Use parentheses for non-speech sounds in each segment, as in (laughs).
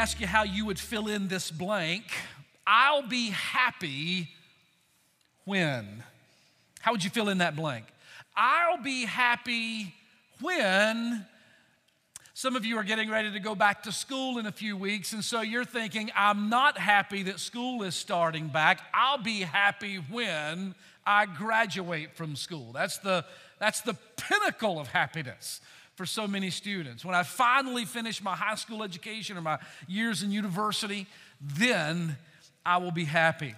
ask you how you would fill in this blank. I'll be happy when. How would you fill in that blank? I'll be happy when. Some of you are getting ready to go back to school in a few weeks, and so you're thinking, I'm not happy that school is starting back. I'll be happy when I graduate from school. That's the, that's the pinnacle of happiness for so many students. When I finally finish my high school education or my years in university, then I will be happy.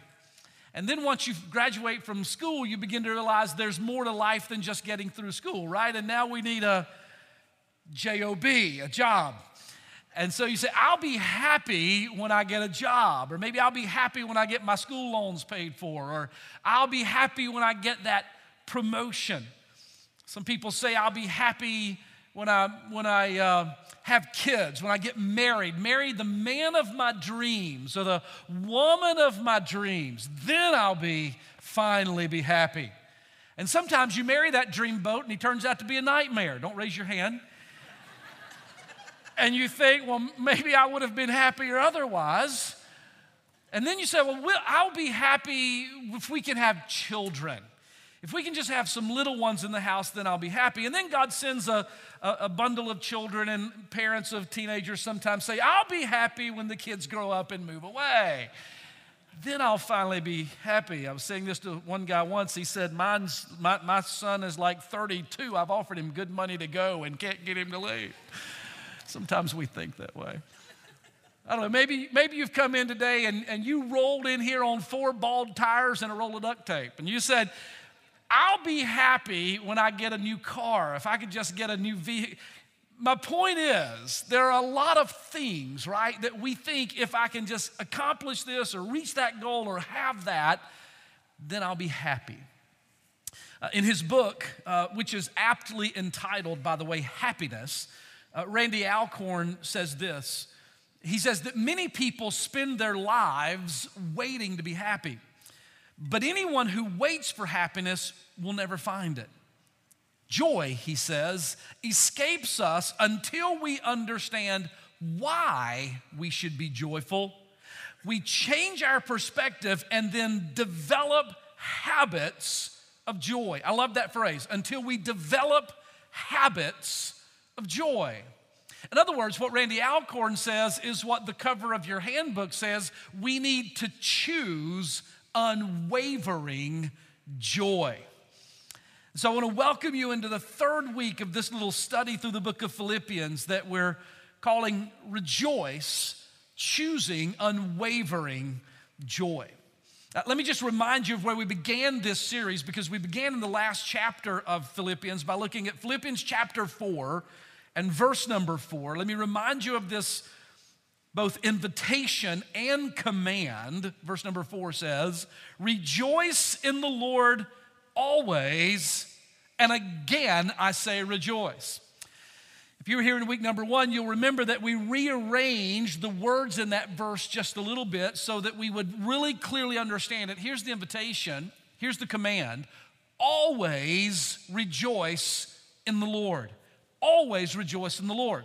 And then once you graduate from school, you begin to realize there's more to life than just getting through school, right? And now we need a job, a job. And so you say, I'll be happy when I get a job, or maybe I'll be happy when I get my school loans paid for, or I'll be happy when I get that promotion. Some people say, I'll be happy when I, when I uh, have kids, when I get married, marry the man of my dreams or the woman of my dreams, then I'll be finally be happy. And sometimes you marry that dream boat and he turns out to be a nightmare. Don't raise your hand. and you think, well, maybe I would have been happier otherwise. And then you say, well, I'll be happy if we can have children. If we can just have some little ones in the house, then I'll be happy. And then God sends a, a, a, bundle of children, and parents of teenagers sometimes say, I'll be happy when the kids grow up and move away. Then I'll finally be happy. I was saying this to one guy once. He said, Mine's, my, my son is like 32. I've offered him good money to go and can't get him to leave. Sometimes we think that way. I don't know, maybe, maybe you've come in today and, and you rolled in here on four bald tires and a roll of duct tape. And you said, I'll be happy when I get a new car, if I could just get a new vehicle. My point is, there are a lot of things, right, that we think if I can just accomplish this or reach that goal or have that, then I'll be happy. Uh, in his book, uh, which is aptly entitled, by the way, Happiness, uh, Randy Alcorn says this. He says that many people spend their lives waiting to be happy. But anyone who waits for happiness will never find it. Joy, he says, escapes us until we understand why we should be joyful. We change our perspective and then develop habits of joy. I love that phrase until we develop habits of joy. In other words, what Randy Alcorn says is what the cover of your handbook says we need to choose unwavering joy. So I want to welcome you into the third week of this little study through the book of Philippians that we're calling Rejoice, choosing unwavering joy. Uh, let me just remind you of where we began this series because we began in the last chapter of Philippians by looking at Philippians chapter 4 and verse number 4. Let me remind you of this both invitation and command. Verse number four says, Rejoice in the Lord always. And again, I say rejoice. If you were here in week number one, you'll remember that we rearranged the words in that verse just a little bit so that we would really clearly understand it. Here's the invitation, here's the command always rejoice in the Lord. Always rejoice in the Lord.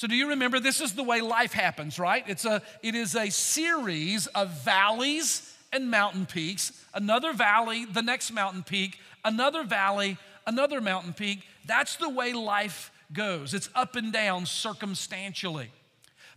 So do you remember this is the way life happens, right? It's a it is a series of valleys and mountain peaks, another valley, the next mountain peak, another valley, another mountain peak. That's the way life goes. It's up and down circumstantially.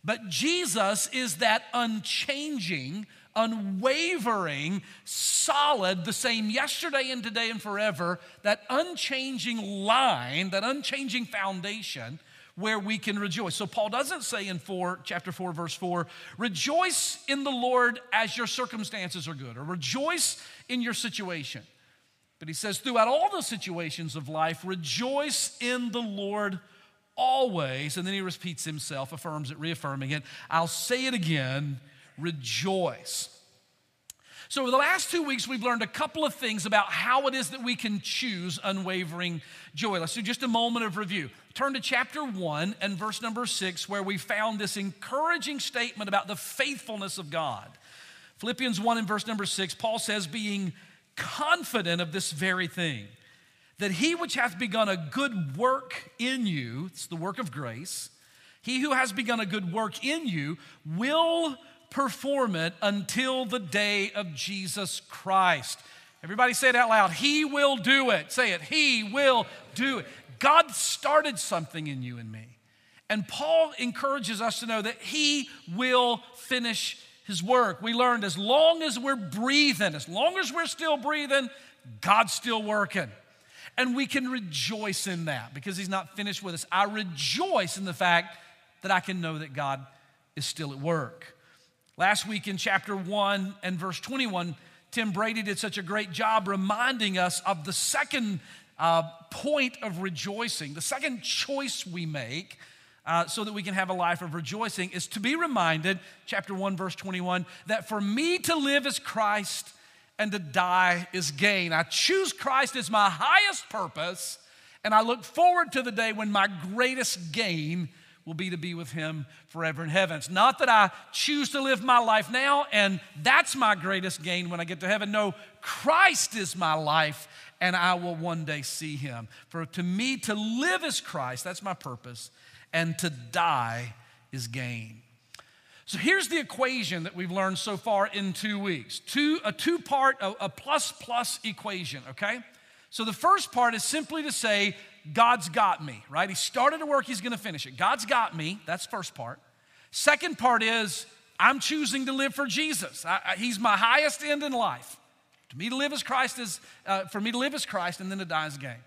But Jesus is that unchanging, unwavering, solid, the same yesterday and today and forever, that unchanging line, that unchanging foundation where we can rejoice. So Paul doesn't say in 4 chapter 4 verse 4, rejoice in the Lord as your circumstances are good or rejoice in your situation. But he says throughout all the situations of life, rejoice in the Lord always. And then he repeats himself, affirms it, reaffirming it. I'll say it again, rejoice. So, over the last two weeks, we've learned a couple of things about how it is that we can choose unwavering joy. Let's do just a moment of review. Turn to chapter 1 and verse number 6, where we found this encouraging statement about the faithfulness of God. Philippians 1 and verse number 6, Paul says, being confident of this very thing, that he which hath begun a good work in you, it's the work of grace, He who has begun a good work in you will perform it until the day of Jesus Christ. Everybody say it out loud. He will do it. Say it. He will do it. God started something in you and me. And Paul encourages us to know that he will finish his work. We learned as long as we're breathing, as long as we're still breathing, God's still working. And we can rejoice in that because he's not finished with us. I rejoice in the fact that I can know that God is still at work. Last week in chapter 1 and verse 21, Tim Brady did such a great job reminding us of the second uh, point of rejoicing, the second choice we make uh, so that we can have a life of rejoicing is to be reminded, chapter 1, verse 21, that for me to live is Christ and to die is gain. I choose Christ as my highest purpose, and I look forward to the day when my greatest gain will be to be with him forever in heaven. It's not that I choose to live my life now and that's my greatest gain when I get to heaven. No, Christ is my life and I will one day see him. For to me, to live is Christ, that's my purpose, and to die is gain. So here's the equation that we've learned so far in two weeks two, a two part, a, a plus plus equation, okay? So the first part is simply to say, God's got me, right? He started a work, he's gonna finish it. God's got me, that's first part. Second part is, I'm choosing to live for Jesus. I, I, he's my highest end in life. To me to live as Christ is, uh, for me to live as Christ and then to die as gain.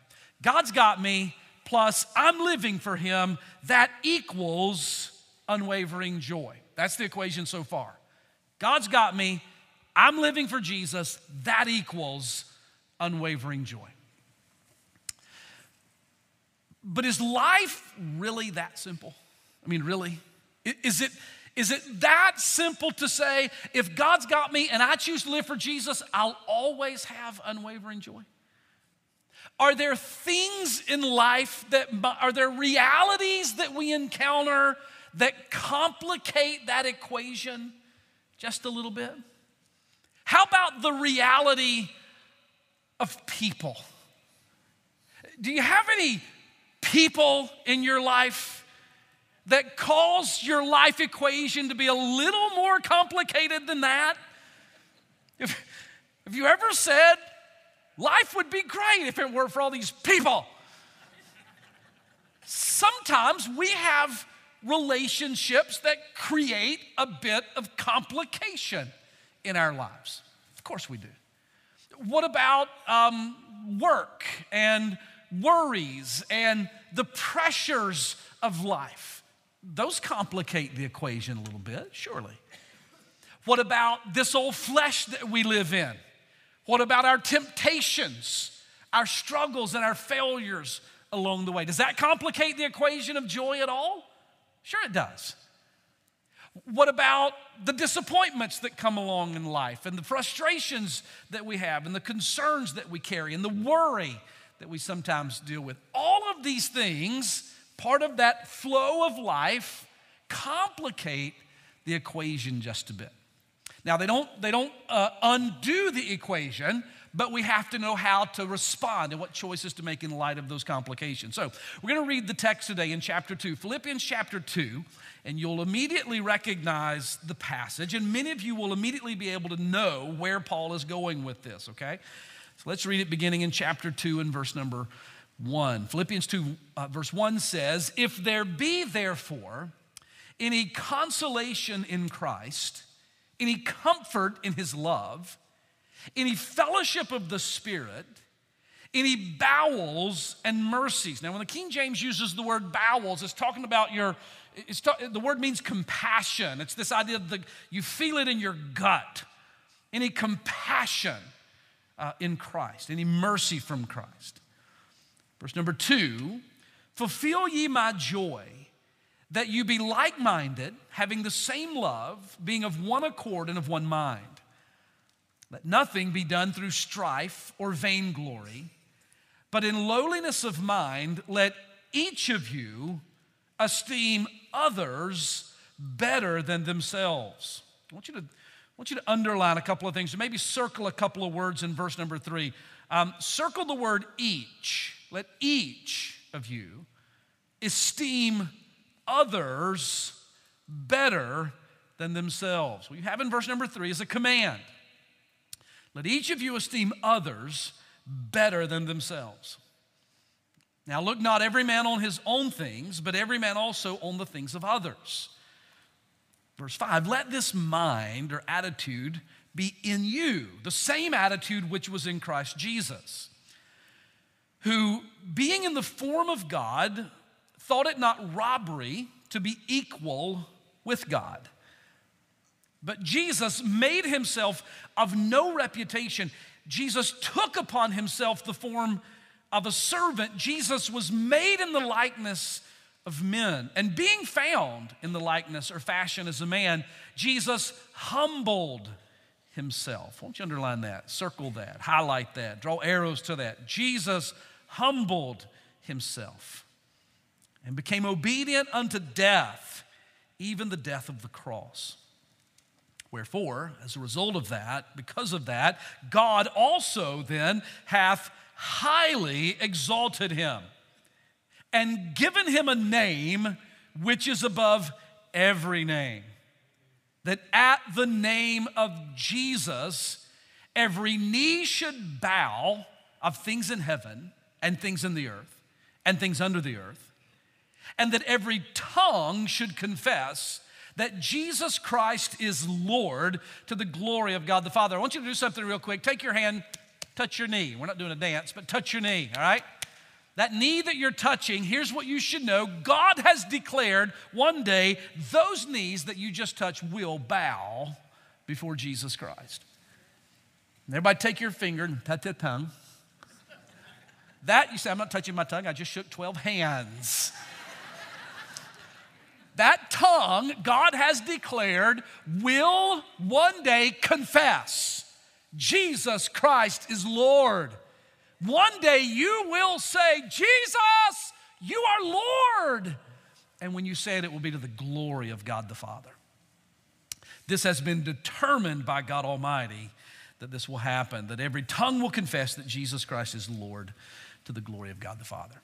God's got me, plus I'm living for him. That equals unwavering joy. That's the equation so far. God's got me, I'm living for Jesus. That equals unwavering joy. But is life really that simple? I mean, really? Is it, is it that simple to say, if God's got me and I choose to live for Jesus, I'll always have unwavering joy? Are there things in life that, are there realities that we encounter that complicate that equation just a little bit? How about the reality of people? Do you have any people in your life that cause your life equation to be a little more complicated than that? If, have you ever said, life would be great if it weren't for all these people? Sometimes we have relationships that create a bit of complication in our lives. Of course, we do. What about um, work and worries and the pressures of life. Those complicate the equation a little bit, surely. What about this old flesh that we live in? What about our temptations, our struggles, and our failures along the way? Does that complicate the equation of joy at all? Sure, it does. What about the disappointments that come along in life and the frustrations that we have and the concerns that we carry and the worry that we sometimes deal with. All of these things, part of that flow of life, complicate the equation just a bit. Now, they don't, they don't uh, undo the equation, but we have to know how to respond and what choices to make in light of those complications. So, we're going to read the text today in chapter 2, Philippians chapter 2, and you'll immediately recognize the passage, and many of you will immediately be able to know where Paul is going with this, okay? So let's read it beginning in chapter 2 and verse number 1. Philippians 2, uh, verse 1 says, If there be therefore any consolation in Christ, any comfort in his love, any fellowship of the Spirit, any bowels and mercies. Now, when the King James uses the word bowels, it's talking about your, it's ta- the word means compassion. It's this idea that you feel it in your gut. Any compassion uh, in Christ, any mercy from Christ. Verse number two fulfill ye my joy, that you be like minded, having the same love, being of one accord and of one mind. Let nothing be done through strife or vainglory, but in lowliness of mind, let each of you esteem others better than themselves. I want you to want you to underline a couple of things, maybe circle a couple of words in verse number three. Um, circle the word each. Let each of you esteem others better than themselves. What you have in verse number three is a command. Let each of you esteem others better than themselves. Now, look not every man on his own things, but every man also on the things of others. Verse 5 Let this mind or attitude be in you, the same attitude which was in Christ Jesus, who, being in the form of God, thought it not robbery to be equal with God. But Jesus made himself of no reputation. Jesus took upon himself the form of a servant. Jesus was made in the likeness of men. And being found in the likeness or fashion as a man, Jesus humbled himself. Won't you underline that? Circle that, highlight that, draw arrows to that. Jesus humbled himself and became obedient unto death, even the death of the cross. Wherefore, as a result of that, because of that, God also then hath highly exalted him and given him a name which is above every name. That at the name of Jesus, every knee should bow of things in heaven and things in the earth and things under the earth, and that every tongue should confess that Jesus Christ is Lord to the glory of God the Father. I want you to do something real quick. Take your hand, touch your knee. We're not doing a dance, but touch your knee, all right? That knee that you're touching, here's what you should know God has declared one day those knees that you just touched will bow before Jesus Christ. everybody take your finger and touch that tongue. That, you say, I'm not touching my tongue, I just shook 12 hands. that tongue, God has declared, will one day confess Jesus Christ is Lord. One day you will say, Jesus, you are Lord. And when you say it, it will be to the glory of God the Father. This has been determined by God Almighty that this will happen, that every tongue will confess that Jesus Christ is Lord to the glory of God the Father.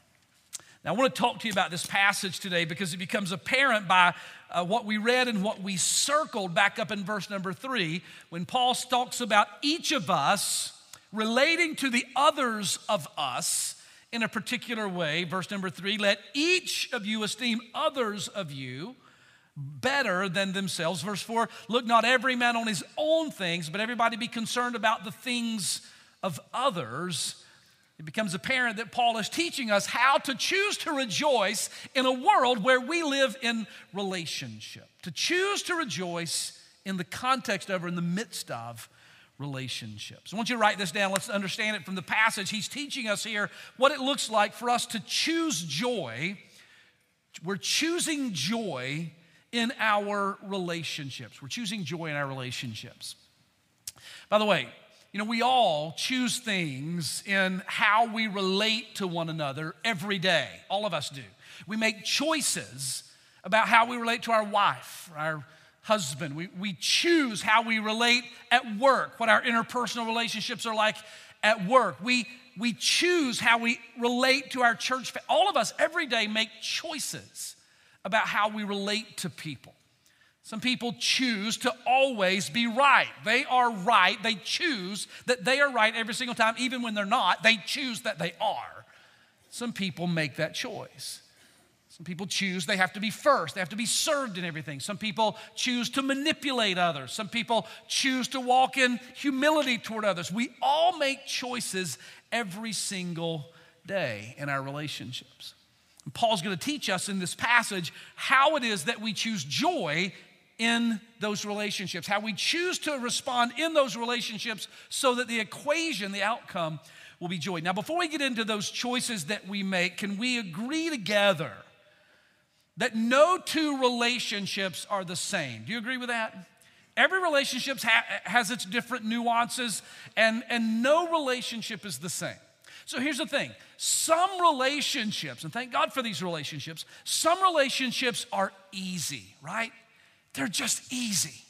Now, I want to talk to you about this passage today because it becomes apparent by uh, what we read and what we circled back up in verse number three when Paul talks about each of us relating to the others of us in a particular way. Verse number three let each of you esteem others of you better than themselves. Verse four look not every man on his own things, but everybody be concerned about the things of others it becomes apparent that Paul is teaching us how to choose to rejoice in a world where we live in relationship. To choose to rejoice in the context of or in the midst of relationships. I want you to write this down. Let's understand it from the passage. He's teaching us here what it looks like for us to choose joy. We're choosing joy in our relationships. We're choosing joy in our relationships. By the way, you know, we all choose things in how we relate to one another every day. All of us do. We make choices about how we relate to our wife, our husband. We, we choose how we relate at work, what our interpersonal relationships are like at work. We, we choose how we relate to our church. All of us every day make choices about how we relate to people. Some people choose to always be right. They are right. They choose that they are right every single time, even when they're not. They choose that they are. Some people make that choice. Some people choose they have to be first, they have to be served in everything. Some people choose to manipulate others. Some people choose to walk in humility toward others. We all make choices every single day in our relationships. And Paul's going to teach us in this passage how it is that we choose joy in those relationships, how we choose to respond in those relationships so that the equation, the outcome, will be joy. Now, before we get into those choices that we make, can we agree together that no two relationships are the same? Do you agree with that? Every relationship ha- has its different nuances, and, and no relationship is the same. So here's the thing some relationships, and thank God for these relationships, some relationships are easy, right? they're just easy.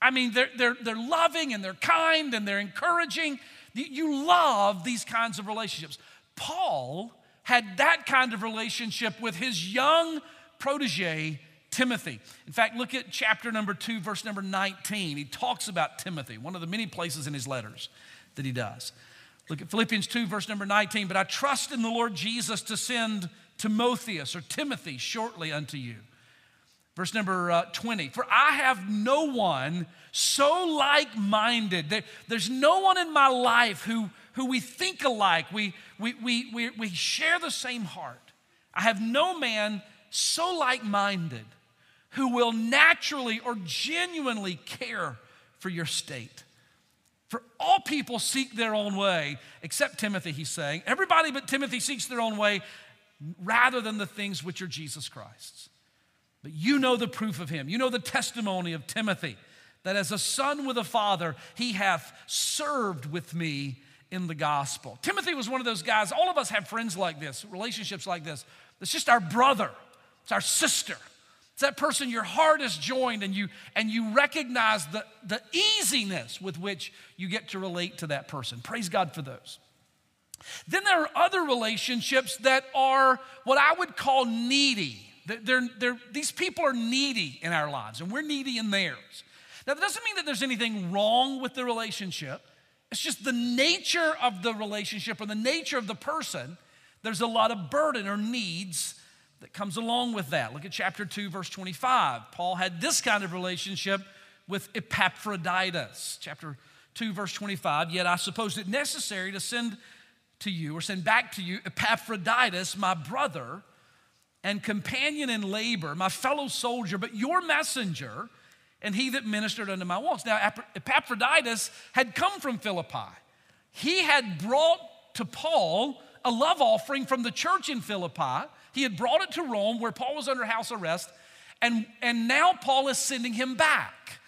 I mean, they're, they're, they're loving and they're kind and they're encouraging. You love these kinds of relationships. Paul had that kind of relationship with his young protege, Timothy. In fact, look at chapter number two, verse number 19. He talks about Timothy, one of the many places in his letters that he does. Look at Philippians 2, verse number 19. But I trust in the Lord Jesus to send Timotheus or Timothy shortly unto you. Verse number uh, 20. For I have no one so like minded. There, there's no one in my life who, who we think alike, we, we, we, we, we share the same heart. I have no man so like minded who will naturally or genuinely care for your state. For all people seek their own way, except Timothy, he's saying. Everybody but Timothy seeks their own way rather than the things which are Jesus Christ's. But you know the proof of him. You know the testimony of Timothy that as a son with a father, he hath served with me in the gospel. Timothy was one of those guys, all of us have friends like this, relationships like this. It's just our brother, it's our sister. It's that person your heart is joined and you and you recognize the, the easiness with which you get to relate to that person. Praise God for those. Then there are other relationships that are what I would call needy. They're, they're, these people are needy in our lives, and we're needy in theirs. Now, that doesn't mean that there's anything wrong with the relationship. It's just the nature of the relationship or the nature of the person. There's a lot of burden or needs that comes along with that. Look at chapter 2, verse 25. Paul had this kind of relationship with Epaphroditus. Chapter 2, verse 25. Yet I supposed it necessary to send to you or send back to you Epaphroditus, my brother and companion in labor, my fellow soldier, but your messenger and he that ministered unto my wants. Now, Epaphroditus had come from Philippi. He had brought to Paul a love offering from the church in Philippi he had brought it to Rome where Paul was under house arrest, and, and now Paul is sending him back.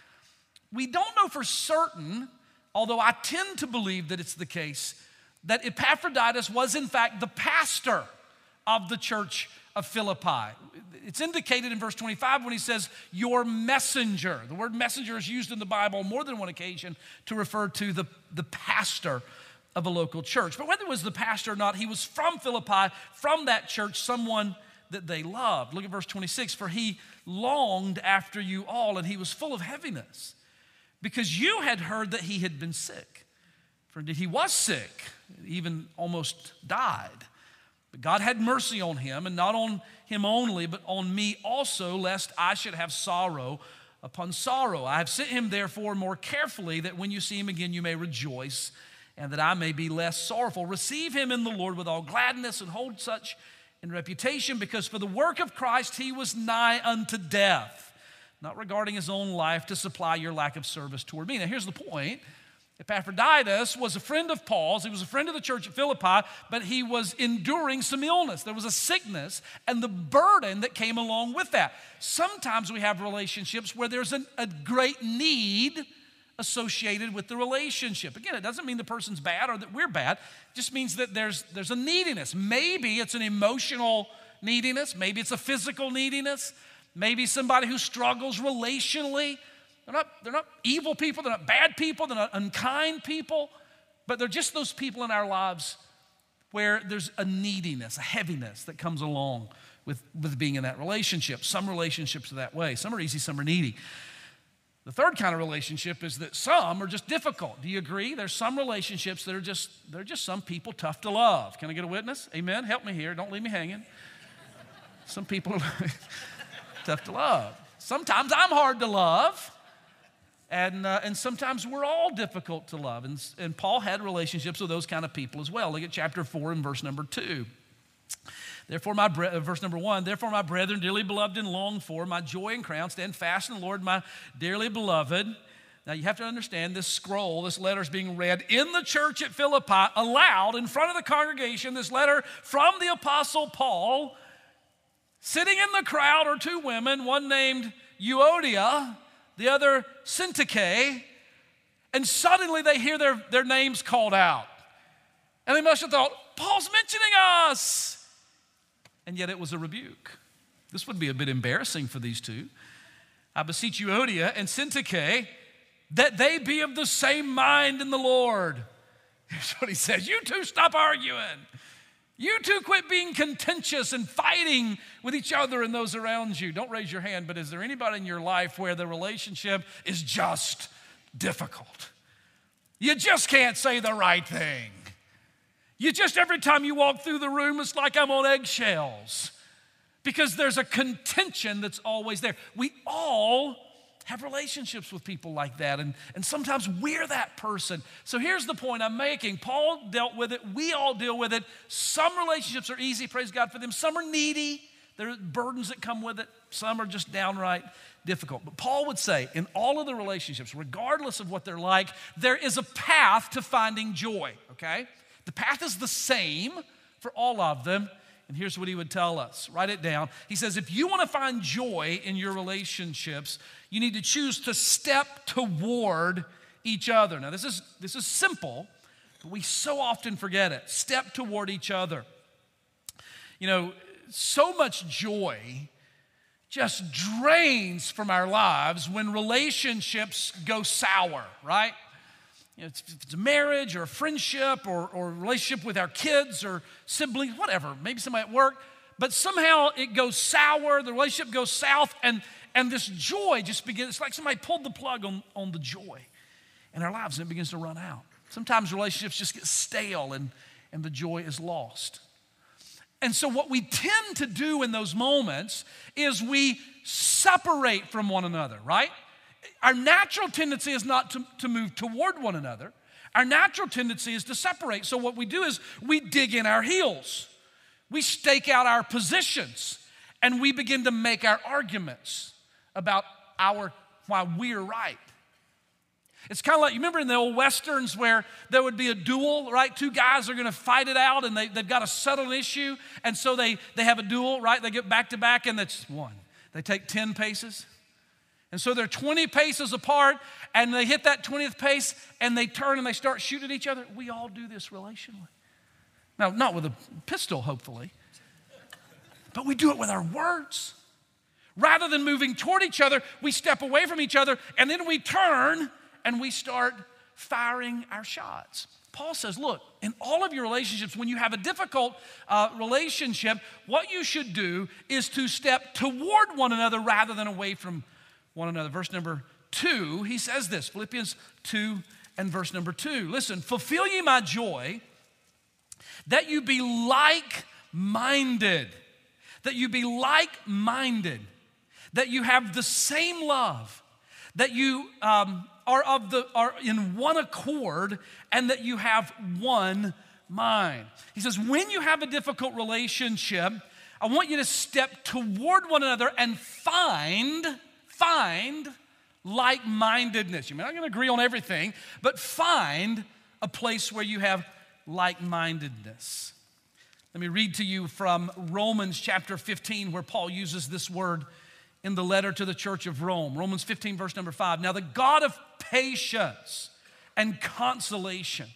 We don't know for certain, although I tend to believe that it's the case, that Epaphroditus was in fact the pastor of the church of Philippi. It's indicated in verse 25 when he says, Your messenger. The word messenger is used in the Bible more than one occasion to refer to the, the pastor of a local church. But whether it was the pastor or not, he was from Philippi, from that church, someone that they loved. Look at verse 26 For he longed after you all, and he was full of heaviness, because you had heard that he had been sick. For indeed, he was sick, even almost died. But God had mercy on him, and not on him only, but on me also, lest I should have sorrow upon sorrow. I have sent him, therefore, more carefully, that when you see him again, you may rejoice and that I may be less sorrowful. Receive him in the Lord with all gladness and hold such in reputation, because for the work of Christ he was nigh unto death, not regarding his own life to supply your lack of service toward me. Now, here's the point. Epaphroditus was a friend of Paul's. He was a friend of the church at Philippi, but he was enduring some illness. There was a sickness and the burden that came along with that. Sometimes we have relationships where there's an, a great need associated with the relationship. Again, it doesn't mean the person's bad or that we're bad. It just means that there's, there's a neediness. Maybe it's an emotional neediness, maybe it's a physical neediness, maybe somebody who struggles relationally. They're not, they're not evil people, they're not bad people, they're not unkind people, but they're just those people in our lives where there's a neediness, a heaviness that comes along with, with being in that relationship. Some relationships are that way. Some are easy, some are needy. The third kind of relationship is that some are just difficult. Do you agree? There's some relationships that are just, they're just some people tough to love. Can I get a witness? Amen? Help me here. Don't leave me hanging. Some people are (laughs) tough to love. Sometimes I'm hard to love. And, uh, and sometimes we're all difficult to love. And, and Paul had relationships with those kind of people as well. Look at chapter 4 and verse number 2. Therefore, my bre- uh, verse number one, therefore, my brethren, dearly beloved and longed for, my joy and crown, stand fast in the Lord, my dearly beloved. Now, you have to understand this scroll, this letter is being read in the church at Philippi, aloud in front of the congregation. This letter from the Apostle Paul. Sitting in the crowd are two women, one named Euodia, the other Syntyche, and suddenly they hear their, their names called out. And they must have thought, Paul's mentioning us and yet it was a rebuke. This would be a bit embarrassing for these two. I beseech you, Euodia and Syntyche, that they be of the same mind in the Lord. (laughs) Here's what he says You two stop arguing. You two quit being contentious and fighting with each other and those around you. Don't raise your hand, but is there anybody in your life where the relationship is just difficult? You just can't say the right thing. You just, every time you walk through the room, it's like I'm on eggshells because there's a contention that's always there. We all have relationships with people like that, and, and sometimes we're that person. So here's the point I'm making Paul dealt with it, we all deal with it. Some relationships are easy, praise God for them, some are needy. There are burdens that come with it. Some are just downright difficult. But Paul would say, in all of the relationships, regardless of what they're like, there is a path to finding joy, okay? The path is the same for all of them. And here's what he would tell us write it down. He says, if you want to find joy in your relationships, you need to choose to step toward each other. Now, this is, this is simple, but we so often forget it. Step toward each other. You know, so much joy just drains from our lives when relationships go sour, right? You know, if it's a marriage or a friendship or, or relationship with our kids or siblings, whatever, maybe somebody at work, but somehow it goes sour, the relationship goes south, and, and this joy just begins, it's like somebody pulled the plug on, on the joy in our lives and it begins to run out. Sometimes relationships just get stale and, and the joy is lost. And so, what we tend to do in those moments is we separate from one another, right? Our natural tendency is not to, to move toward one another. Our natural tendency is to separate. So, what we do is we dig in our heels, we stake out our positions, and we begin to make our arguments about our why we're right. It's kind of like, you remember in the old westerns where there would be a duel, right? Two guys are gonna fight it out and they, they've got to settle an issue. And so they, they have a duel, right? They get back to back and that's one. They take 10 paces. And so they're 20 paces apart, and they hit that 20th pace, and they turn and they start shooting each other. We all do this relationally. Now, not with a pistol, hopefully, but we do it with our words. Rather than moving toward each other, we step away from each other, and then we turn and we start firing our shots. Paul says, look, in all of your relationships, when you have a difficult uh, relationship, what you should do is to step toward one another rather than away from one another. Verse number two, he says this Philippians 2 and verse number two. Listen, fulfill ye my joy that you be like minded, that you be like minded, that you have the same love, that you um, are of the are in one accord, and that you have one mind. He says, when you have a difficult relationship, I want you to step toward one another and find find like mindedness. You're not going to agree on everything, but find a place where you have like mindedness. Let me read to you from Romans chapter 15, where Paul uses this word in the letter to the church of Rome. Romans 15, verse number 5. Now, the God of patience and consolation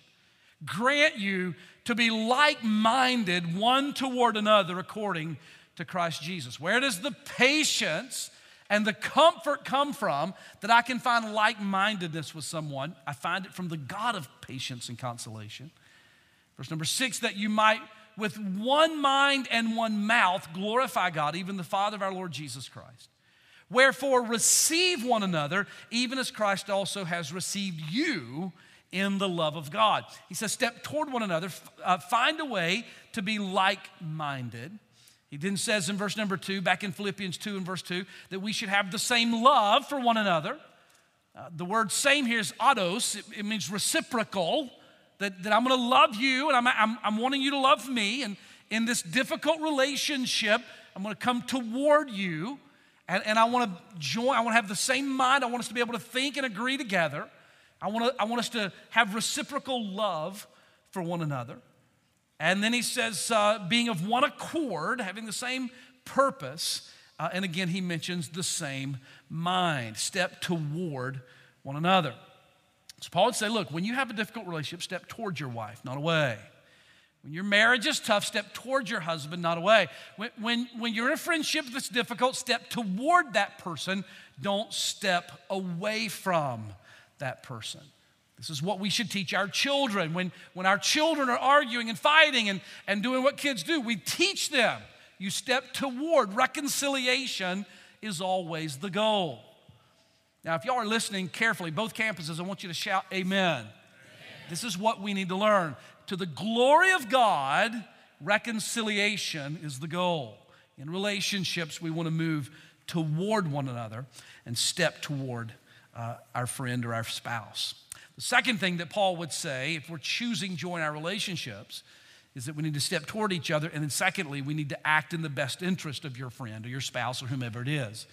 grant you to be like minded one toward another according to Christ Jesus. Where does the patience and the comfort come from that I can find like mindedness with someone. I find it from the God of patience and consolation. Verse number six, that you might with one mind and one mouth glorify God, even the Father of our Lord Jesus Christ. Wherefore, receive one another, even as Christ also has received you in the love of God. He says, step toward one another, uh, find a way to be like minded. He then says in verse number two, back in Philippians 2 and verse 2, that we should have the same love for one another. Uh, the word same here is autos, it, it means reciprocal, that, that I'm gonna love you and I'm, I'm, I'm wanting you to love me. And in this difficult relationship, I'm gonna come toward you and, and I wanna join, I wanna have the same mind. I want us to be able to think and agree together. I, wanna, I want us to have reciprocal love for one another. And then he says, uh, being of one accord, having the same purpose. Uh, and again, he mentions the same mind, step toward one another. So Paul would say, look, when you have a difficult relationship, step towards your wife, not away. When your marriage is tough, step towards your husband, not away. When, when, when you're in a friendship that's difficult, step toward that person. Don't step away from that person. This is what we should teach our children. When, when our children are arguing and fighting and, and doing what kids do, we teach them. You step toward reconciliation is always the goal. Now, if y'all are listening carefully, both campuses, I want you to shout amen. amen. This is what we need to learn. To the glory of God, reconciliation is the goal. In relationships, we want to move toward one another and step toward uh, our friend or our spouse. The second thing that Paul would say, if we're choosing joy in our relationships, is that we need to step toward each other. And then, secondly, we need to act in the best interest of your friend or your spouse or whomever it is.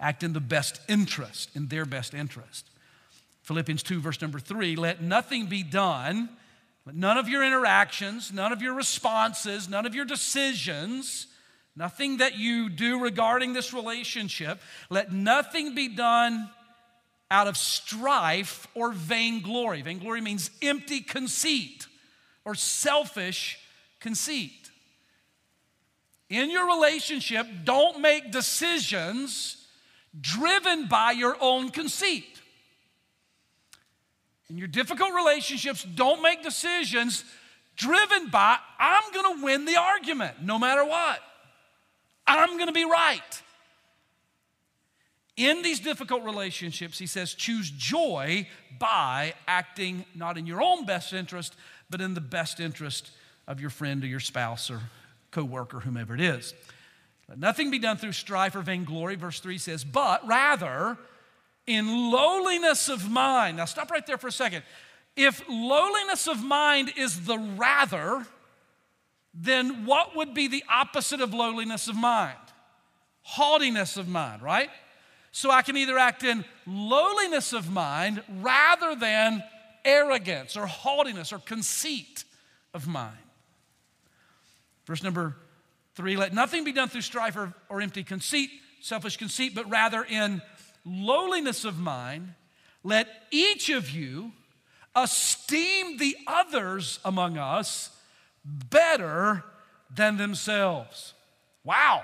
Act in the best interest, in their best interest. Philippians 2, verse number 3 let nothing be done, but none of your interactions, none of your responses, none of your decisions, nothing that you do regarding this relationship, let nothing be done out of strife or vainglory. Vainglory means empty conceit or selfish conceit. In your relationship, don't make decisions driven by your own conceit. In your difficult relationships, don't make decisions driven by, I'm gonna win the argument no matter what. I'm gonna be right. In these difficult relationships, he says, choose joy by acting not in your own best interest, but in the best interest of your friend or your spouse or co-worker, whomever it is. Let nothing be done through strife or vainglory, verse 3 says, but rather in lowliness of mind. Now stop right there for a second. If lowliness of mind is the rather, then what would be the opposite of lowliness of mind? Haughtiness of mind, right? So I can either act in lowliness of mind rather than arrogance or haughtiness or conceit of mind. Verse number three let nothing be done through strife or, or empty conceit, selfish conceit, but rather in lowliness of mind, let each of you esteem the others among us better than themselves. Wow.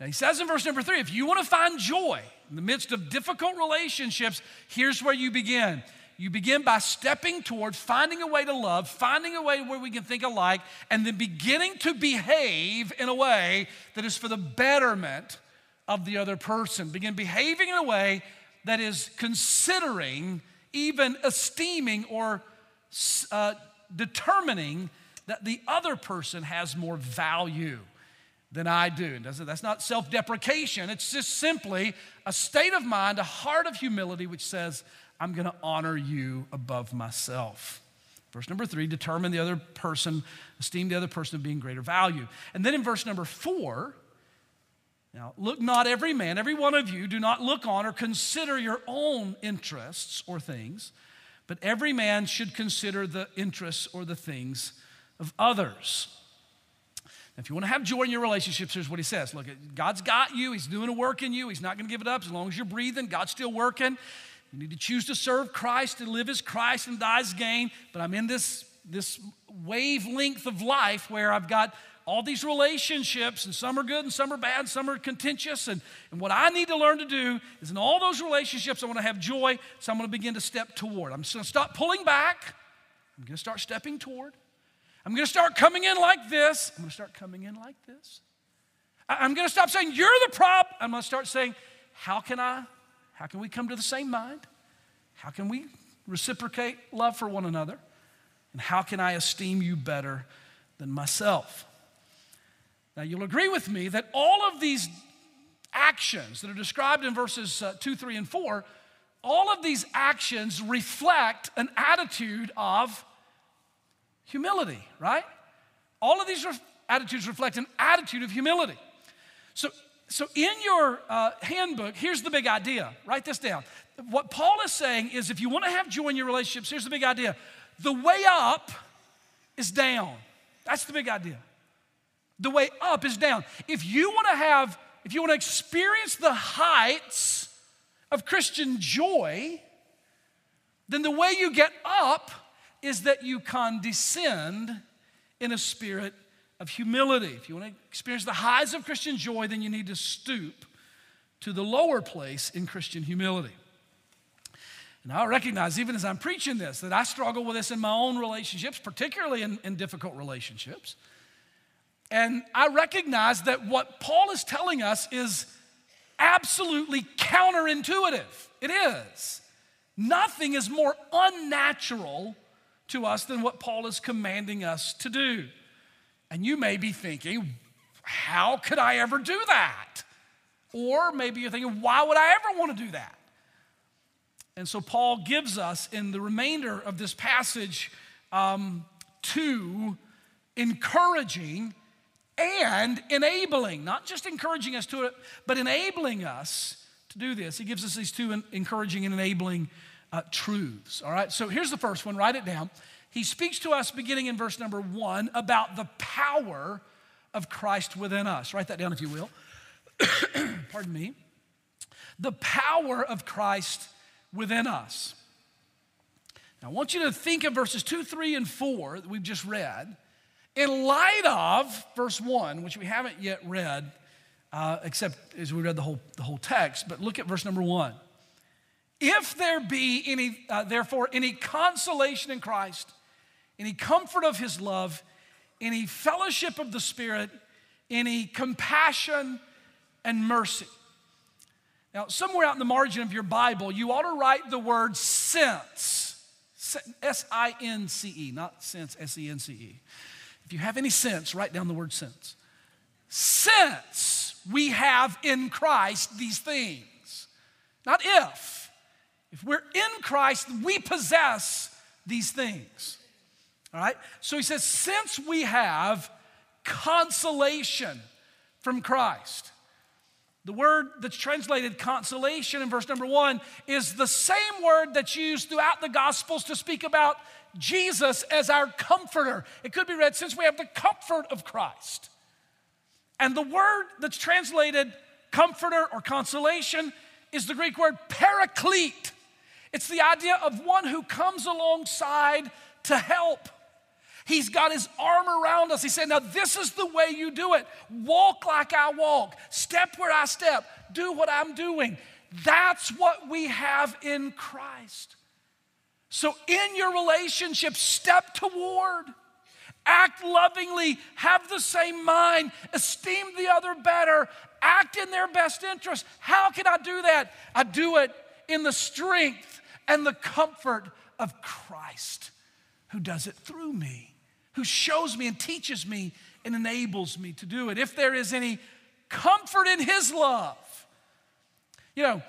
Now he says in verse number three if you want to find joy in the midst of difficult relationships, here's where you begin. You begin by stepping toward finding a way to love, finding a way where we can think alike, and then beginning to behave in a way that is for the betterment of the other person. Begin behaving in a way that is considering, even esteeming, or uh, determining that the other person has more value than I do. And That's not self deprecation, it's just simply a state of mind, a heart of humility, which says, I'm going to honor you above myself. Verse number three, determine the other person, esteem the other person of being greater value. And then in verse number four, now look not every man, every one of you, do not look on or consider your own interests or things, but every man should consider the interests or the things of others. If you want to have joy in your relationships, here's what he says Look, God's got you, He's doing a work in you, He's not going to give it up as long as you're breathing. God's still working. You need to choose to serve Christ and live as Christ and die as gain. But I'm in this, this wavelength of life where I've got all these relationships, and some are good and some are bad, and some are contentious. And, and what I need to learn to do is in all those relationships, I want to have joy, so I'm going to begin to step toward. I'm going to stop pulling back, I'm going to start stepping toward. I'm going to start coming in like this. I'm going to start coming in like this. I'm going to stop saying, You're the prop. I'm going to start saying, How can I? How can we come to the same mind? How can we reciprocate love for one another? And how can I esteem you better than myself? Now, you'll agree with me that all of these actions that are described in verses uh, 2, 3, and 4, all of these actions reflect an attitude of humility, right? All of these attitudes reflect an attitude of humility. So, so in your uh, handbook, here's the big idea. Write this down. What Paul is saying is if you want to have joy in your relationships, here's the big idea the way up is down. That's the big idea. The way up is down. If you want to have, if you want to experience the heights of Christian joy, then the way you get up is that you condescend in a spirit of humility. If you want to experience the highs of Christian joy, then you need to stoop to the lower place in Christian humility. And I recognize, even as I'm preaching this, that I struggle with this in my own relationships, particularly in, in difficult relationships. And I recognize that what Paul is telling us is absolutely counterintuitive. It is. Nothing is more unnatural to us than what Paul is commanding us to do. And you may be thinking, how could I ever do that? Or maybe you're thinking, why would I ever want to do that? And so Paul gives us in the remainder of this passage um, two encouraging and enabling, not just encouraging us to it, but enabling us to do this. He gives us these two encouraging and enabling uh, truths. All right, so here's the first one, write it down. He speaks to us beginning in verse number one about the power of Christ within us. Write that down if you will. (coughs) Pardon me. The power of Christ within us. Now, I want you to think of verses 2, 3, and 4 that we've just read in light of verse 1, which we haven't yet read, uh, except as we read the whole, the whole text. But look at verse number 1. If there be any, uh, therefore, any consolation in Christ, any comfort of his love, any fellowship of the Spirit, any compassion and mercy. Now, somewhere out in the margin of your Bible, you ought to write the word since. S I N C E, not sense, S E N C E. If you have any sense, write down the word since. Since we have in Christ these things, not if. If we're in Christ, we possess these things. All right? So he says, since we have consolation from Christ. The word that's translated consolation in verse number one is the same word that's used throughout the Gospels to speak about Jesus as our comforter. It could be read, since we have the comfort of Christ. And the word that's translated comforter or consolation is the Greek word paraclete. It's the idea of one who comes alongside to help. He's got his arm around us. He said, Now, this is the way you do it. Walk like I walk, step where I step, do what I'm doing. That's what we have in Christ. So, in your relationship, step toward, act lovingly, have the same mind, esteem the other better, act in their best interest. How can I do that? I do it in the strength and the comfort of Christ who does it through me who shows me and teaches me and enables me to do it. If there is any comfort in His love, you know,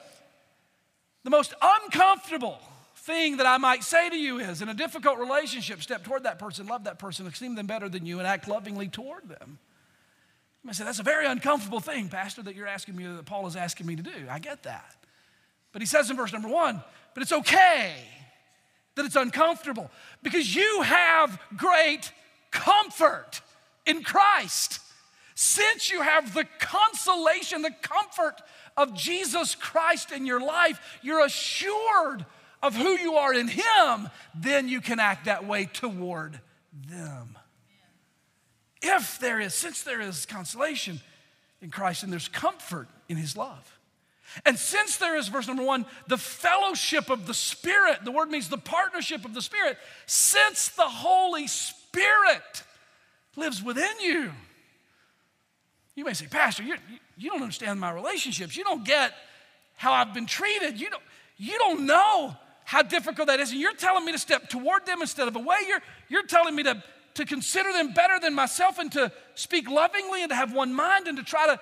the most uncomfortable thing that I might say to you is in a difficult relationship, step toward that person, love that person, esteem them better than you, and act lovingly toward them. You might say, that's a very uncomfortable thing, Pastor, that you're asking me, that Paul is asking me to do. I get that. But he says in verse number one, but it's okay that it's uncomfortable because you have great comfort in Christ. Since you have the consolation, the comfort of Jesus Christ in your life, you're assured of who you are in Him, then you can act that way toward them. If there is, since there is consolation in Christ and there's comfort in His love. And since there is, verse number one, the fellowship of the Spirit, the word means the partnership of the Spirit, since the Holy Spirit lives within you. You may say, Pastor, you, you don't understand my relationships. You don't get how I've been treated. You don't, you don't know how difficult that is. And you're telling me to step toward them instead of away. You're, you're telling me to, to consider them better than myself and to speak lovingly and to have one mind and to try to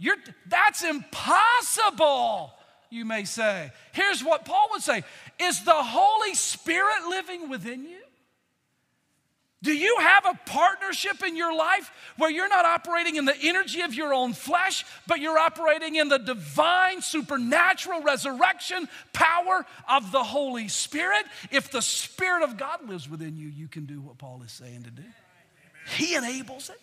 you're, that's impossible, you may say. Here's what Paul would say Is the Holy Spirit living within you? Do you have a partnership in your life where you're not operating in the energy of your own flesh, but you're operating in the divine, supernatural resurrection power of the Holy Spirit? If the Spirit of God lives within you, you can do what Paul is saying to do. He enables it.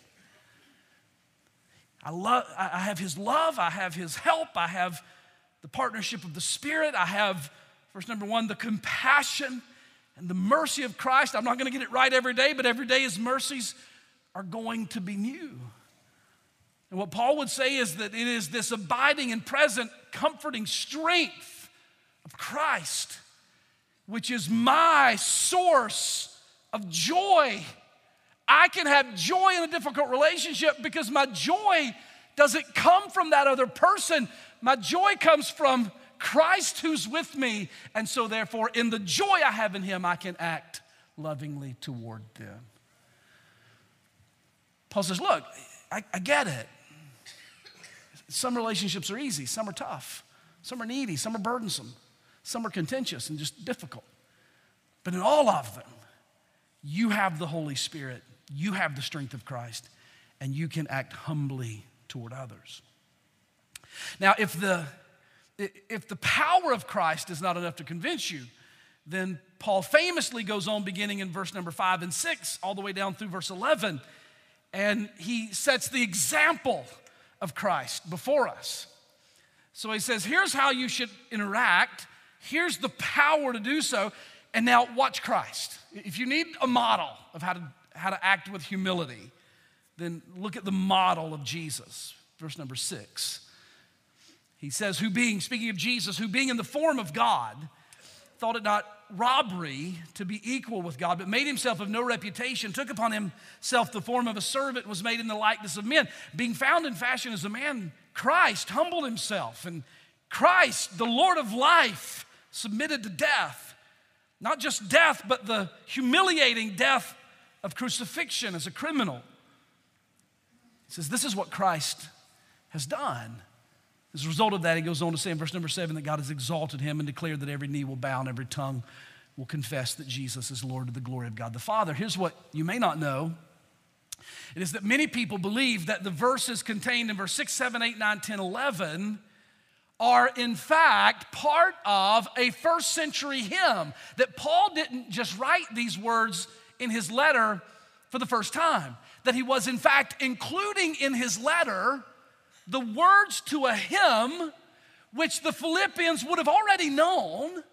I, love, I have his love, I have his help, I have the partnership of the Spirit, I have, verse number one, the compassion and the mercy of Christ. I'm not going to get it right every day, but every day his mercies are going to be new. And what Paul would say is that it is this abiding and present, comforting strength of Christ which is my source of joy. I can have joy in a difficult relationship because my joy doesn't come from that other person. My joy comes from Christ who's with me. And so, therefore, in the joy I have in Him, I can act lovingly toward them. Paul says, Look, I, I get it. Some relationships are easy, some are tough, some are needy, some are burdensome, some are contentious and just difficult. But in all of them, you have the Holy Spirit, you have the strength of Christ, and you can act humbly toward others. Now, if the, if the power of Christ is not enough to convince you, then Paul famously goes on beginning in verse number five and six, all the way down through verse 11, and he sets the example of Christ before us. So he says, here's how you should interact, here's the power to do so, and now watch Christ. If you need a model of how to, how to act with humility, then look at the model of Jesus. Verse number six. He says, Who being, speaking of Jesus, who being in the form of God, thought it not robbery to be equal with God, but made himself of no reputation, took upon himself the form of a servant, was made in the likeness of men. Being found in fashion as a man, Christ humbled himself, and Christ, the Lord of life, submitted to death. Not just death, but the humiliating death of crucifixion as a criminal. He says, This is what Christ has done. As a result of that, he goes on to say in verse number seven that God has exalted him and declared that every knee will bow and every tongue will confess that Jesus is Lord to the glory of God the Father. Here's what you may not know it is that many people believe that the verses contained in verse 6, 7, 8, 9, 10, 11 are in fact part of a first century hymn. That Paul didn't just write these words in his letter for the first time, that he was in fact including in his letter the words to a hymn which the Philippians would have already known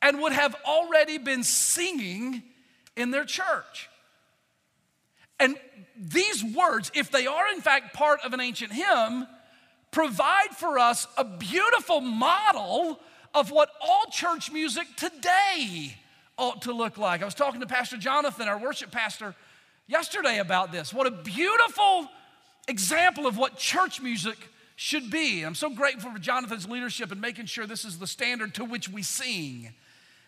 and would have already been singing in their church. And these words, if they are in fact part of an ancient hymn, provide for us a beautiful model of what all church music today ought to look like. I was talking to Pastor Jonathan, our worship pastor, yesterday about this. What a beautiful example of what church music should be. I'm so grateful for Jonathan's leadership in making sure this is the standard to which we sing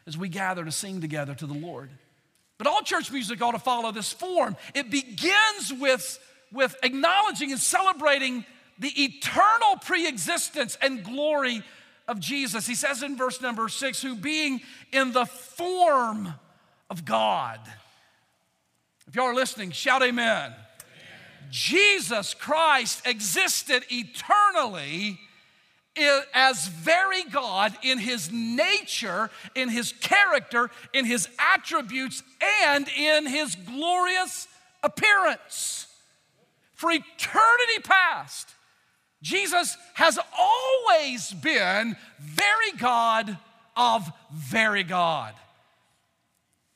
as we gather to sing together to the Lord. But all church music ought to follow this form. It begins with, with acknowledging and celebrating the eternal preexistence and glory of Jesus. He says in verse number six, who being in the form of God. If y'all are listening, shout amen. Jesus Christ existed eternally as very God in his nature, in his character, in his attributes, and in his glorious appearance. For eternity past, Jesus has always been very God of very God.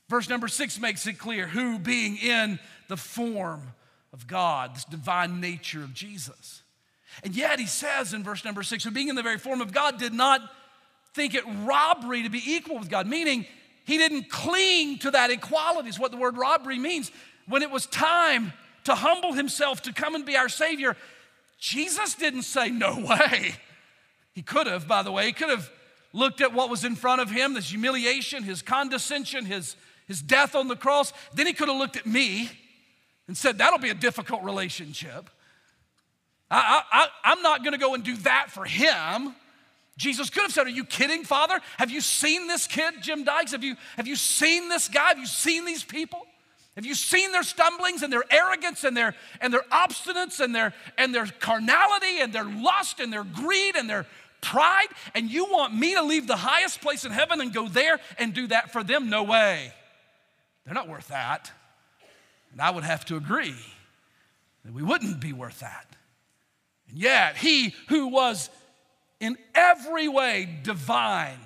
Verse number six makes it clear who being in the form of God, this divine nature of Jesus. And yet he says in verse number six, who being in the very form of God did not think it robbery to be equal with God, meaning he didn't cling to that equality, is what the word robbery means. When it was time to humble himself to come and be our Savior, Jesus didn't say, No way. He could have, by the way, he could have looked at what was in front of him, this humiliation, his condescension, his, his death on the cross. Then he could have looked at me and said, That'll be a difficult relationship. I, I, I'm not gonna go and do that for him. Jesus could have said, Are you kidding, Father? Have you seen this kid, Jim Dykes? Have you, have you seen this guy? Have you seen these people? Have you seen their stumblings and their arrogance and their and their obstinance and their and their carnality and their lust and their greed and their pride? And you want me to leave the highest place in heaven and go there and do that for them? No way. They're not worth that. And I would have to agree that we wouldn't be worth that. And yet, he who was in every way divine,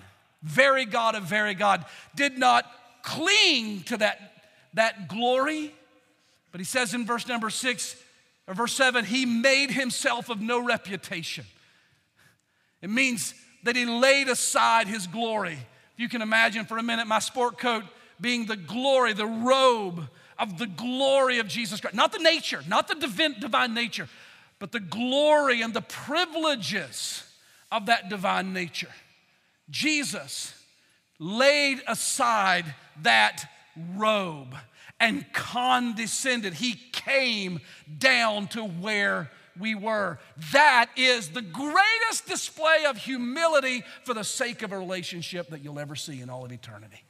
very God of very God, did not cling to that, that glory. But he says in verse number six or verse seven, he made himself of no reputation. It means that he laid aside his glory If you can imagine for a minute my sport coat being the glory, the robe of the glory of Jesus Christ. Not the nature, not the divine, divine nature, but the glory and the privileges of that divine nature. Jesus laid aside that robe and condescended. He came down to where we were. That is the greatest display of humility for the sake of a relationship that you'll ever see in all of eternity.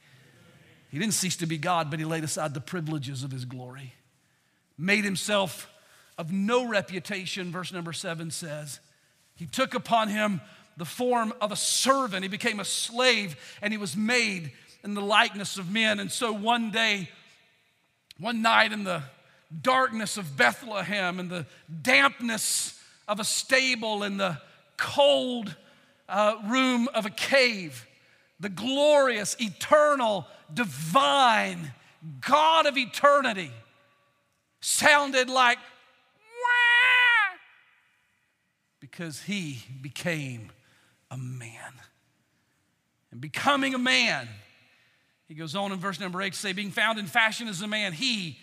He didn't cease to be God, but he laid aside the privileges of his glory, made himself of no reputation, verse number seven says. He took upon him the form of a servant. He became a slave and he was made in the likeness of men. And so one day, one night in the darkness of Bethlehem and the dampness of a stable and the cold uh, room of a cave, the glorious, eternal, divine God of eternity sounded like Wah! because he became a man. And becoming a man, he goes on in verse number eight to say, being found in fashion as a man, he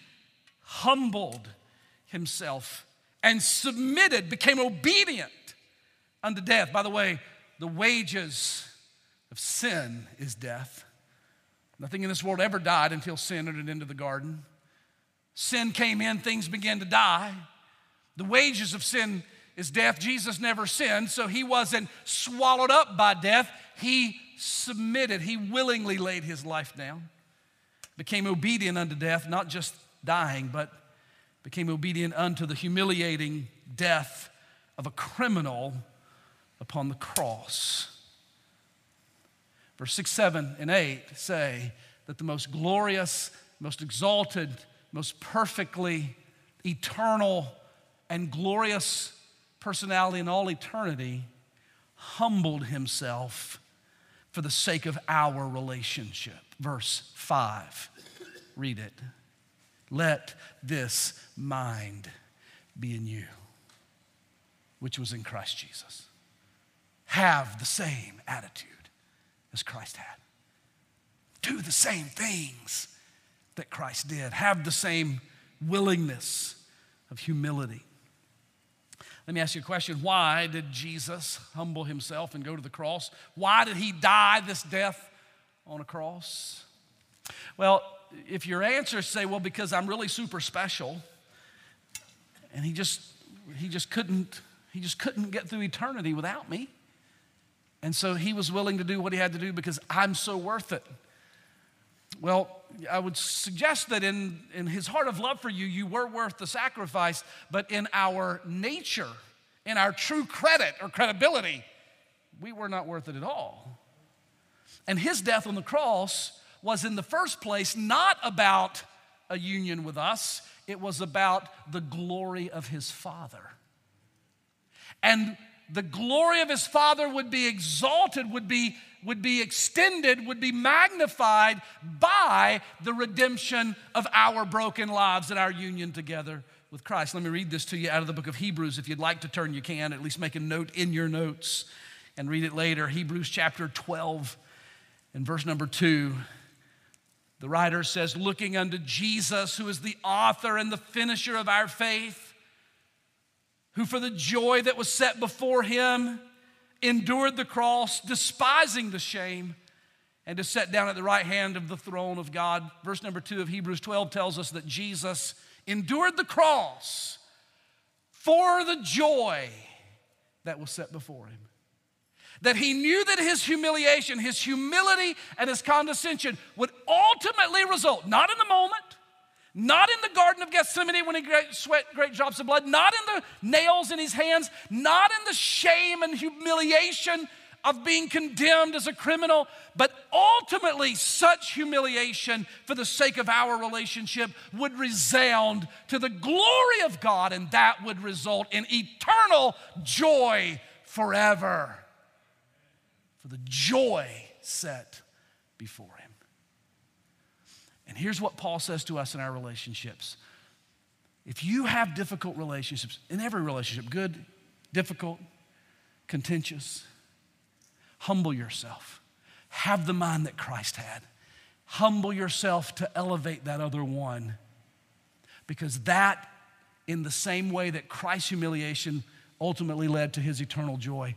humbled himself and submitted, became obedient unto death. By the way, the wages of sin is death. Nothing in this world ever died until sin entered into the garden. Sin came in, things began to die. The wages of sin is death. Jesus never sinned, so he wasn't swallowed up by death. He submitted, he willingly laid his life down, became obedient unto death, not just dying, but became obedient unto the humiliating death of a criminal upon the cross. Verse 6, 7, and 8 say that the most glorious, most exalted, most perfectly eternal, and glorious personality in all eternity humbled himself for the sake of our relationship. Verse 5, read it. Let this mind be in you, which was in Christ Jesus. Have the same attitude as Christ had. Do the same things that Christ did. Have the same willingness of humility. Let me ask you a question. Why did Jesus humble himself and go to the cross? Why did he die this death on a cross? Well, if your answers say, well, because I'm really super special, and he just he just couldn't he just couldn't get through eternity without me. And so he was willing to do what he had to do because I'm so worth it. Well, I would suggest that in, in his heart of love for you, you were worth the sacrifice, but in our nature, in our true credit or credibility, we were not worth it at all. And his death on the cross was, in the first place, not about a union with us, it was about the glory of his Father. And the glory of his Father would be exalted, would be would be extended, would be magnified by the redemption of our broken lives and our union together with Christ. Let me read this to you out of the book of Hebrews. If you'd like to turn, you can. At least make a note in your notes and read it later. Hebrews chapter 12 and verse number 2. The writer says, Looking unto Jesus, who is the author and the finisher of our faith, who for the joy that was set before him, endured the cross, despising the shame, and to set down at the right hand of the throne of God. Verse number two of Hebrews 12 tells us that Jesus endured the cross for the joy that was set before him. That he knew that his humiliation, his humility, and his condescension would ultimately result, not in the moment, not in the Garden of Gethsemane when he sweat great drops of blood, not in the nails in his hands, not in the shame and humiliation of being condemned as a criminal, but ultimately, such humiliation for the sake of our relationship would resound to the glory of God, and that would result in eternal joy forever. For the joy set before him. And here's what Paul says to us in our relationships if you have difficult relationships, in every relationship, good, difficult, contentious, humble yourself. have the mind that Christ had. Humble yourself to elevate that other one. Because that, in the same way that Christ's humiliation ultimately led to his eternal joy,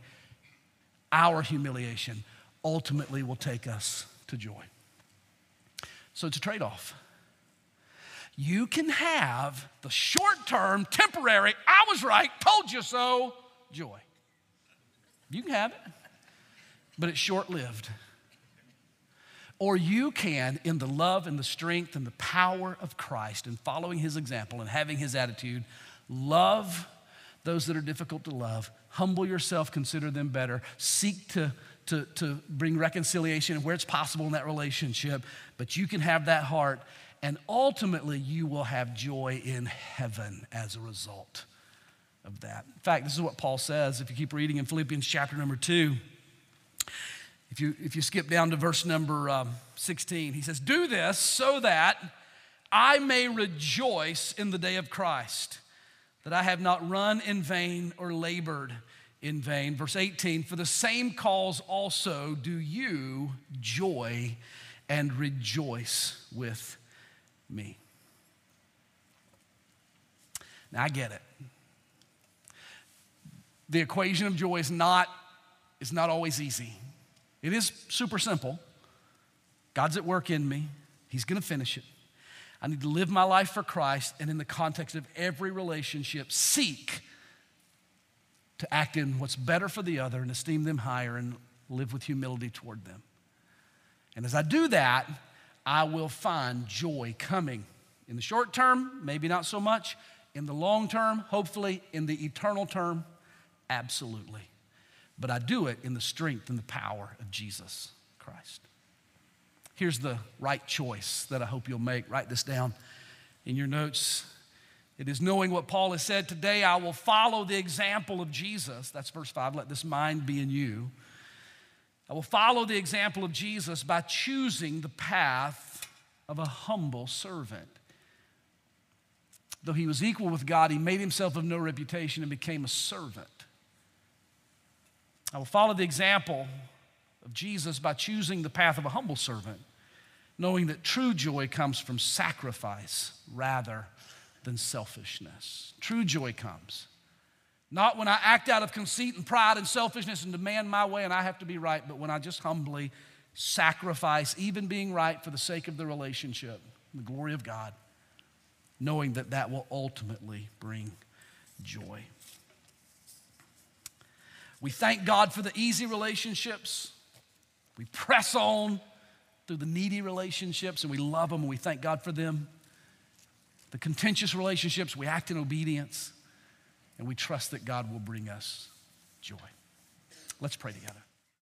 our humiliation ultimately will take us to joy. So it's a trade off. You can have the short term, temporary, I was right, told you so joy. You can have it, but it's short lived. Or you can, in the love and the strength and the power of Christ and following his example and having his attitude, love those that are difficult to love, humble yourself, consider them better, seek to, to, to bring reconciliation where it's possible in that relationship. But you can have that heart, and ultimately, you will have joy in heaven as a result of that. In fact, this is what Paul says if you keep reading in Philippians chapter number two. If you, if you skip down to verse number um, 16, he says, Do this so that I may rejoice in the day of Christ, that I have not run in vain or labored in vain. Verse 18, For the same cause also do you joy and rejoice with me. Now, I get it. The equation of joy is not, is not always easy. It is super simple. God's at work in me, He's going to finish it. I need to live my life for Christ, and in the context of every relationship, seek to act in what's better for the other and esteem them higher and live with humility toward them. And as I do that, I will find joy coming. In the short term, maybe not so much. In the long term, hopefully. In the eternal term, absolutely but I do it in the strength and the power of Jesus Christ. Here's the right choice that I hope you'll make. Write this down in your notes. It is knowing what Paul has said today, I will follow the example of Jesus. That's verse 5. Let this mind be in you. I will follow the example of Jesus by choosing the path of a humble servant. Though he was equal with God, he made himself of no reputation and became a servant I will follow the example of Jesus by choosing the path of a humble servant, knowing that true joy comes from sacrifice rather than selfishness. True joy comes. Not when I act out of conceit and pride and selfishness and demand my way and I have to be right, but when I just humbly sacrifice, even being right for the sake of the relationship, the glory of God, knowing that that will ultimately bring joy. We thank God for the easy relationships. We press on through the needy relationships and we love them and we thank God for them. The contentious relationships, we act in obedience and we trust that God will bring us joy. Let's pray together.